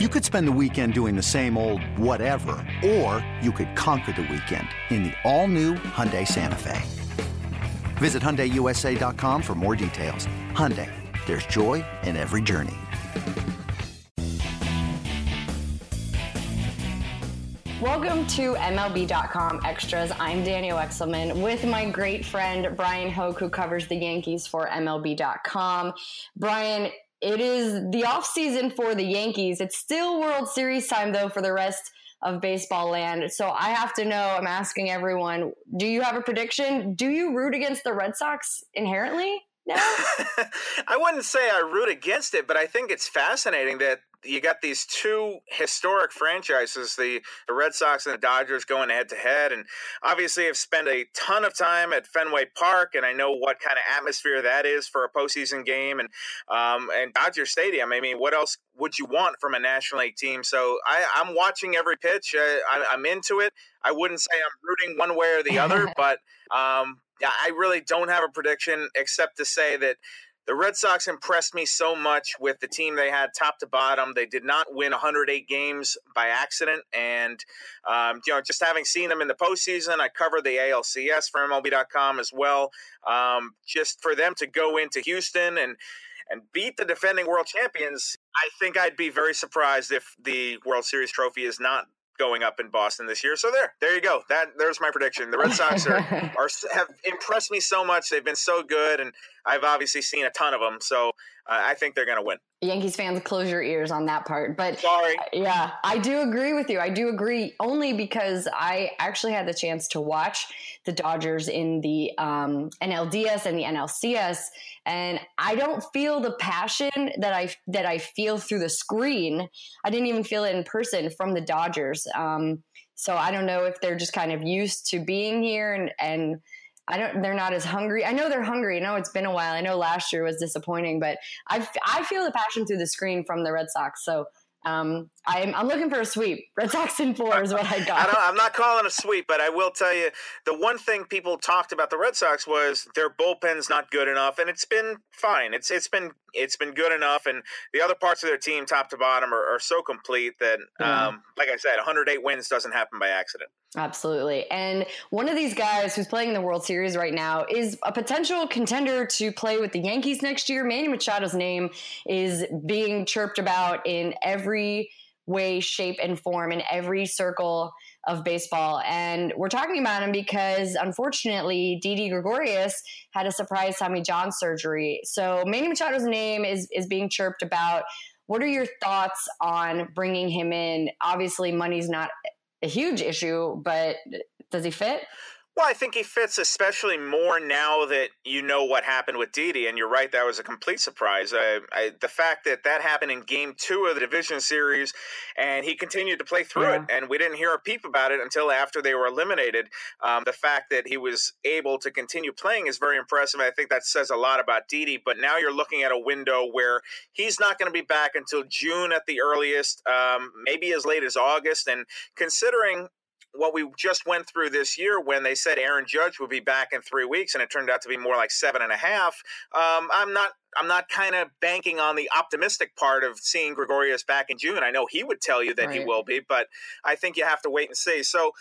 You could spend the weekend doing the same old whatever, or you could conquer the weekend in the all-new Hyundai Santa Fe. Visit HyundaiUSA.com for more details. Hyundai, there's joy in every journey. Welcome to MLB.com Extras. I'm Danielle Wexelman with my great friend Bryan Hoch, who covers the Yankees for MLB.com. Bryan, it is the off season for the Yankees. It's still World Series time though for the rest of baseball land. So I have to know, I'm asking everyone, do you have a prediction? Do you root against the Red Sox inherently? No. I wouldn't say I root against it, but I think it's fascinating that you got these two historic franchises, the, the Red Sox and the Dodgers going head to head. And obviously, I've spent a ton of time at Fenway Park, and I know what kind of atmosphere that is for a postseason game. And um, and Dodger Stadium, I mean, what else would you want from a National League team? So I, I'm watching every pitch. I, I'm into it. I wouldn't say I'm rooting one way or the other, but um, I really don't have a prediction except to say that the Red Sox impressed me so much with the team they had top to bottom. They did not win 108 games by accident. And, um, you know, just having seen them in the postseason, I cover the ALCS for MLB.com as well. Um, just for them to go into Houston and, and beat the defending world champions, I think I'd be very surprised if the World Series trophy is not going up in Boston this year. So there, there you go. That there's my prediction. The Red Sox are, are have impressed me so much. They've been so good, and I've obviously seen a ton of them. So uh, I think they're going to win. Yankees fans, close your ears on that part. But sorry, yeah, I do agree with you. I do agree only because I actually had the chance to watch the Dodgers in the um, NLDS and the NLCS, and I don't feel the passion that I that I feel through the screen. I didn't even feel it in person from the Dodgers. Um, so I don't know if they're just kind of used to being here and and I don't. They're not as hungry. I know they're hungry. I know it's been a while. I know last year was disappointing, but I I feel the passion through the screen from the Red Sox. So um, I'm, I'm looking for a sweep. Red Sox in four is what I got. I am not calling a sweep, but I will tell you the one thing people talked about the Red Sox was their bullpen's not good enough, and it's been fine. It's it's been it's been good enough, and the other parts of their team, top to bottom, are, are so complete that, yeah. um, like I said, 108 wins doesn't happen by accident. Absolutely. And one of these guys who's playing in the World Series right now is a potential contender to play with the Yankees next year. Manny Machado's name is being chirped about in every way, shape, and form, in every circle of baseball. And we're talking about him because unfortunately, Didi Gregorius had a surprise Tommy John surgery. So Manny Machado's name is, is being chirped about. What are your thoughts on bringing him in? Obviously, money's not a huge issue, but does he fit? Well, I think he fits especially more now that you know what happened with Didi, and you're right, that was a complete surprise. I, I, the fact that that happened in Game Two of the division series, and he continued to play through yeah. it, and we didn't hear a peep about it until after they were eliminated. Um, the fact that he was able to continue playing is very impressive. I think that says a lot about Didi. But now you're looking at a window where he's not going to be back until June at the earliest, um, maybe as late as August, and considering what we just went through this year when they said Aaron Judge would be back in three weeks and it turned out to be more like seven and a half. Um, I'm not I'm not kind of banking on the optimistic part of seeing Gregorius back in June. I know he would tell you that right. he will be, but I think you have to wait and see. So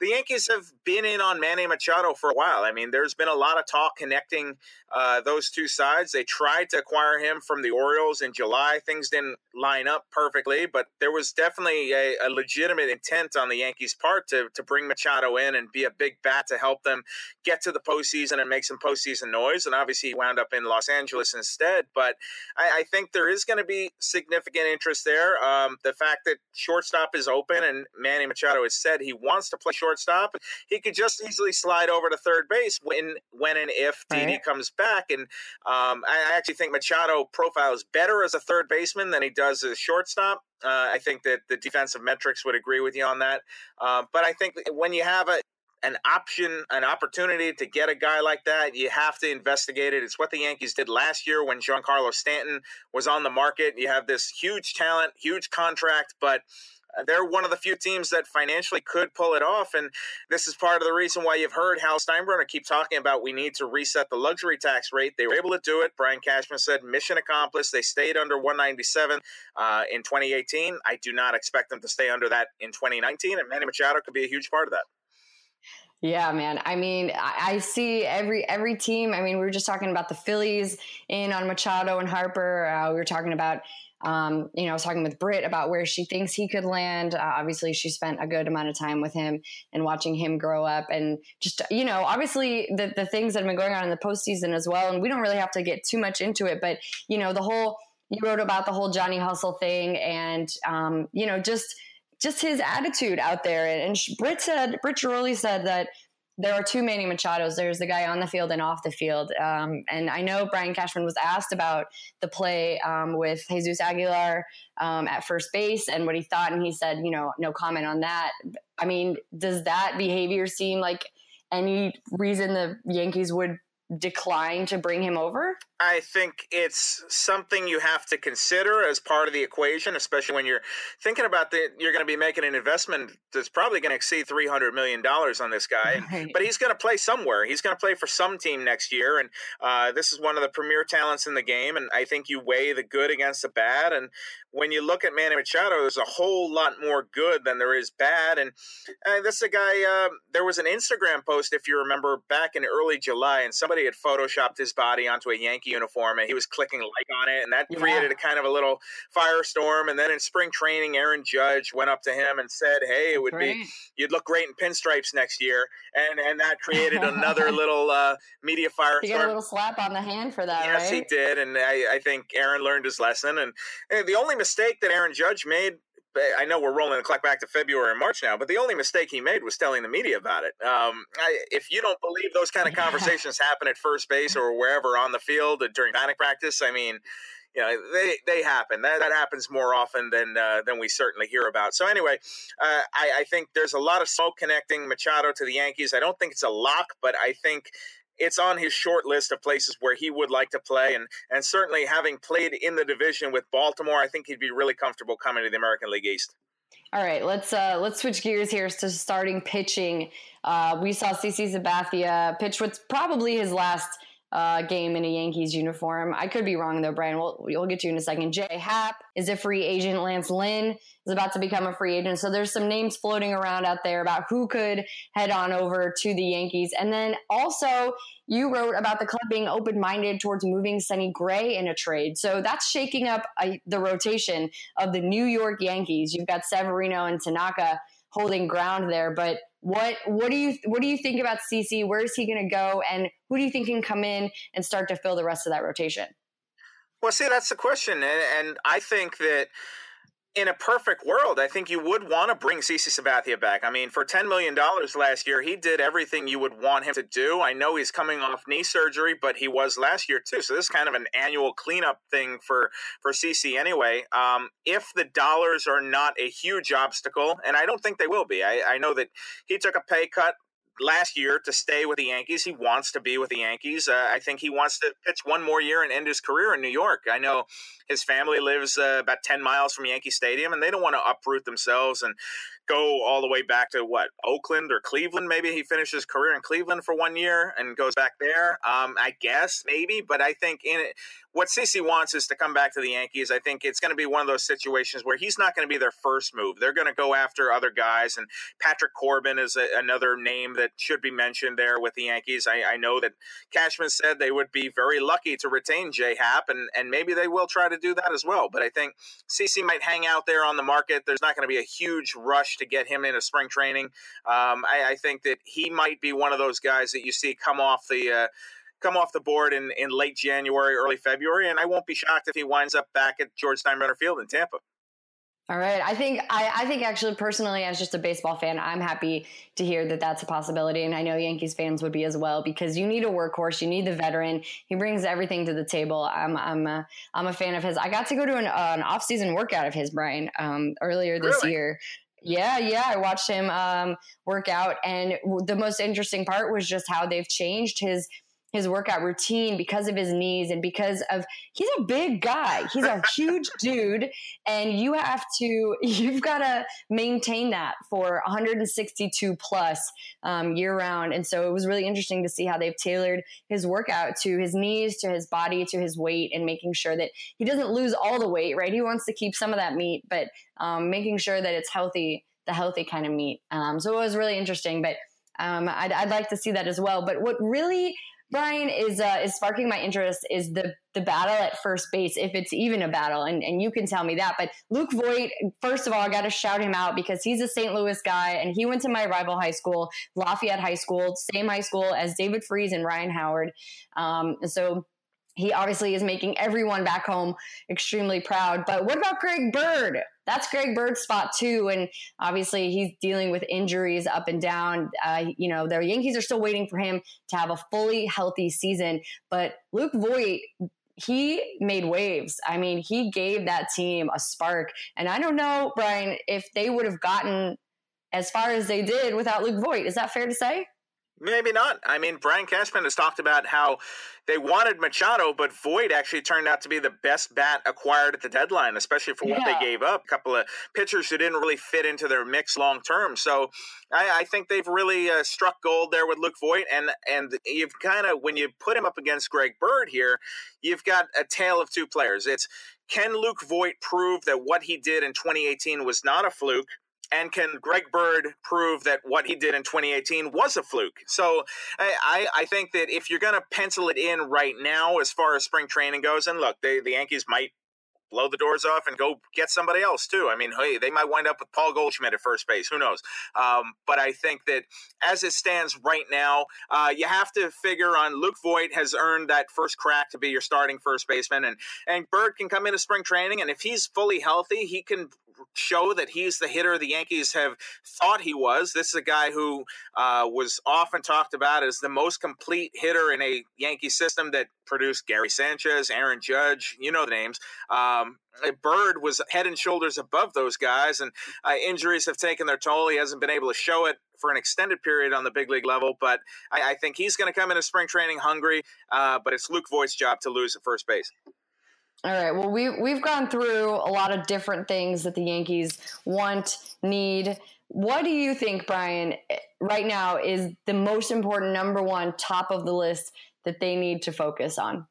the Yankees have been in on Manny Machado for a while. I mean, there's been a lot of talk connecting uh, those two sides. They tried to acquire him from the Orioles in July. Things didn't line up perfectly, but there was definitely a, a legitimate intent on the Yankees' part to, to bring Machado in and be a big bat to help them get to the postseason and make some postseason noise. And obviously, he wound up in Los Angeles instead. But I, I think there is going to be significant interest there. Um, the fact that shortstop is open and Manny Machado has said he wants to play short shortstop. He could just easily slide over to third base when when and if right. Didi comes back. And um, I actually think Machado profiles better as a third baseman than he does as a shortstop. Uh, I think that the defensive metrics would agree with you on that. Uh, but I think when you have a an option, an opportunity to get a guy like that, you have to investigate it. It's what the Yankees did last year when Giancarlo Stanton was on the market. You have this huge talent, huge contract, but they're one of the few teams that financially could pull it off. And this is part of the reason why you've heard Hal Steinbrenner keep talking about we need to reset the luxury tax rate. They were able to do it. Brian Cashman said mission accomplished. They stayed under 197 uh, in 2018. I do not expect them to stay under that in 2019. And Manny Machado could be a huge part of that. Yeah, man. I mean, I, see every every team. I mean, we were just talking about the Phillies in on Machado and Harper. Uh, we were talking about, um, you know, I was talking with Britt about where she thinks he could land. Uh, obviously, she spent a good amount of time with him and watching him grow up, and just you know, obviously the the things that have been going on in the postseason as well. And we don't really have to get too much into it, but you know, the whole you wrote about the whole Johnny Hustle thing, and um, you know, just just his attitude out there. And Britt said, Britt Ghiroli said that there are two Manny Machados. There's the guy on the field and off the field. Um, and I know Brian Cashman was asked about the play um, with Jesus Aguilar um, at first base and what he thought, and he said, you know, no comment on that. I mean, does that behavior seem like any reason the Yankees would decline to bring him over? I think it's something you have to consider as part of the equation, especially when you're thinking about that you're going to be making an investment that's probably going to exceed three hundred million dollars on this guy. Right. But he's going to play somewhere. He's going to play for some team next year, and uh, this is one of the premier talents in the game. And I think you weigh the good against the bad. And when you look at Manny Machado, there's a whole lot more good than there is bad. And uh, this is a guy. Uh, there was an Instagram post, if you remember, back in early July, and somebody had photoshopped his body onto a Yankee uniform and he was clicking like on it and that yeah. created a kind of a little firestorm and then in spring training Aaron Judge went up to him and said hey it would great. be you'd look great in pinstripes next year and and that created another little uh, media firestorm he got a little slap on the hand for that yes right? he did and I, I think Aaron learned his lesson and, and the only mistake that Aaron Judge made I know we're rolling the clock back to February and March now, but the only mistake he made was telling the media about it. Um, I, if you don't believe those kind of conversations happen at first base or wherever on the field during panic practice, I mean, you know, they, they happen. That, that happens more often than uh, than we certainly hear about. So anyway, uh, I, I think there's a lot of smoke connecting Machado to the Yankees. I don't think it's a lock, but I think it's on his short list of places where he would like to play. And, and certainly having played in the division with Baltimore, I think he'd be really comfortable coming to the American League East. All right, let's uh, let's switch gears here to starting pitching. Uh, we saw CC Sabathia pitch what's probably his last uh, game in a Yankees uniform. I could be wrong though, Brian. We'll, we'll get to you in a second. Jay Happ is a free agent. Lance Lynn is about to become a free agent. So there's some names floating around out there about who could head on over to the Yankees. And then also, you wrote about the club being open minded towards moving Sonny Gray in a trade. So that's shaking up uh, the rotation of the New York Yankees. You've got Severino and Tanaka holding ground there, but what what do you what do you think about CC? Where is he going to go, and who do you think can come in and start to fill the rest of that rotation? Well, see, that's the question, and, and I think that in a perfect world, I think you would want to bring CC Sabathia back. I mean, for $10 million last year, he did everything you would want him to do. I know he's coming off knee surgery, but he was last year too. So this is kind of an annual cleanup thing for, for CC anyway. Um, if the dollars are not a huge obstacle, and I don't think they will be, I, I know that he took a pay cut last year to stay with the Yankees. He wants to be with the Yankees. Uh, I think he wants to pitch one more year and end his career in New York. I know his family lives uh, about 10 miles from Yankee Stadium, and they don't want to uproot themselves and go all the way back to what Oakland or Cleveland. Maybe he finishes his career in Cleveland for one year and goes back there. Um, I guess maybe, but I think in it, what CC wants is to come back to the Yankees. I think it's going to be one of those situations where he's not going to be their first move. They're going to go after other guys, and Patrick Corbin is a, another name that should be mentioned there with the Yankees. I, I, know that Cashman said they would be very lucky to retain J Happ, and and maybe they will try to do that as well. But I think CC might hang out there on the market. There's not going to be a huge rush to get him into spring training. Um, I, I, think that he might be one of those guys that you see come off the. Uh, come off the board in, in late January, early February, and I won't be shocked if he winds up back at George Steinbrenner Field in Tampa. All right. I think I, I, think actually personally, as just a baseball fan, I'm happy to hear that that's a possibility, and I know Yankees fans would be as well because you need a workhorse, you need the veteran. He brings everything to the table. I'm I'm a, I'm a fan of his. I got to go to an, uh, an off season workout of his, Brian, um, earlier this really? year. Yeah, yeah, I watched him um, work out, and the most interesting part was just how they've changed his his workout routine because of his knees and because of he's a big guy. He's a huge dude and you have to you've got to maintain that for 162 plus um, year round. And so it was really interesting to see how they've tailored his workout to his knees, to his body, to his weight, and making sure that he doesn't lose all the weight. Right, he wants to keep some of that meat, but um, making sure that it's healthy, the healthy kind of meat. Um, so it was really interesting, but. Um, I'd, I'd like to see that as well. But what really Brian is uh, is sparking my interest is the the battle at first base, if it's even a battle, and, and you can tell me that. But Luke Voit, first of all, I got to shout him out because he's a St. Louis guy, and he went to my rival high school, Lafayette High School, same high school as David Freese and Ryan Howard. Um, so he obviously is making everyone back home extremely proud. But what about Greg Bird? That's Greg Bird's spot too, and obviously he's dealing with injuries up and down. Uh, you know, the Yankees are still waiting for him to have a fully healthy season. But Luke Voit, he made waves. I mean, he gave that team a spark. And I don't know, Brian, if they would have gotten as far as they did without Luke Voit. Is that fair to say? Maybe not. I mean, Brian Cashman has talked about how they wanted Machado, but Voit actually turned out to be the best bat acquired at the deadline, especially for what yeah. they gave up. A couple of pitchers who didn't really fit into their mix long term. So I, I, think they've really uh, struck gold there with Luke Voit, and and you've kind of when you put him up against Greg Bird here, you've got a tale of two players. It's can Luke Voit prove that what he did in 2018 was not a fluke? And can Greg Bird prove that what he did in 2018 was a fluke? So I, I think that if you're going to pencil it in right now as far as spring training goes, and look, they, the Yankees might blow the doors off and go get somebody else too. I mean, hey, they might wind up with Paul Goldschmidt at first base. Who knows? Um, but I think that as it stands right now, uh, you have to figure on Luke Voit has earned that first crack to be your starting first baseman, and and Bird can come into spring training, and if he's fully healthy, he can show that he's the hitter the Yankees have thought he was. This is a guy who uh, was often talked about as the most complete hitter in a Yankee system that produced Gary Sanchez, Aaron Judge, you know the names. Um, Bird was head and shoulders above those guys, and uh, injuries have taken their toll. He hasn't been able to show it for an extended period on the big league level, but I, I think he's going to come into spring training hungry. Uh, but it's Luke Voit's job to lose at first base. All right. Well, we we've gone through a lot of different things that the Yankees want, need. What do you think, Brian, right now is the most important number one top of the list that they need to focus on?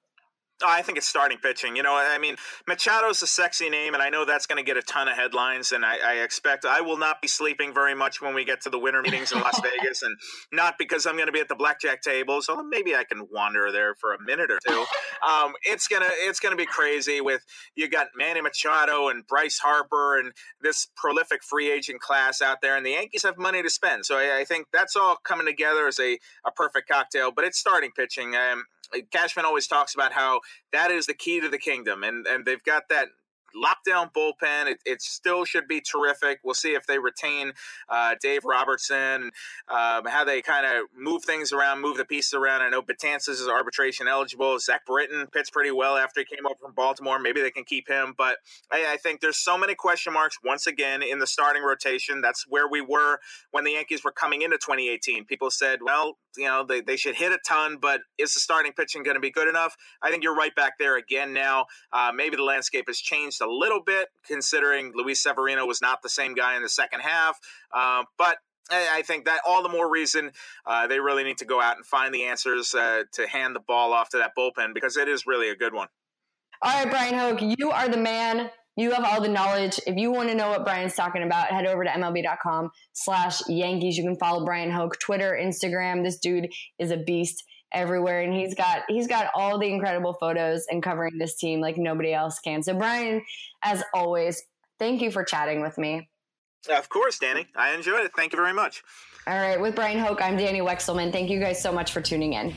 Oh, I think it's starting pitching. You know, I mean, Machado's a sexy name, and I know that's going to get a ton of headlines. And I, I, expect I will not be sleeping very much when we get to the winter meetings in Las Vegas, and not because I'm going to be at the blackjack table. So maybe I can wander there for a minute or two. Um, it's gonna it's gonna be crazy. With you got Manny Machado and Bryce Harper and this prolific free agent class out there, and the Yankees have money to spend. So I, I think that's all coming together as a, a perfect cocktail. But it's starting pitching. Um, Cashman always talks about how that is the key to the kingdom, and and they've got that lockdown bullpen. It, it, still should be terrific. We'll see if they retain uh, Dave Robertson, um, how they kind of move things around, move the pieces around. I know Betances is arbitration eligible. Zach Britton pitched pretty well after he came over from Baltimore. Maybe they can keep him, but I, I think there's so many question marks once again in the starting rotation. That's where we were when the Yankees were coming into 2018. People said, well, you know, they, they should hit a ton, but is the starting pitching going to be good enough? I think you're right back there again now. Uh, maybe the landscape has changed a little bit, considering Luis Severino was not the same guy in the second half. Uh, but I think that all the more reason uh, they really need to go out and find the answers uh, to hand the ball off to that bullpen because it is really a good one. All right, Bryan Hoch, you are the man. You have all the knowledge. If you want to know what Brian's talking about, head over to MLB.com slash Yankees. You can follow Bryan Hoch, Twitter, Instagram. This dude is a beast everywhere and he's got he's got all the incredible photos and covering this team like nobody else can. So Brian, as always, thank you for chatting with me. Of course, Danny. I enjoyed it. Thank you very much. All right, with Bryan Hoch, I'm Danny Wexelman. Thank you guys so much for tuning in.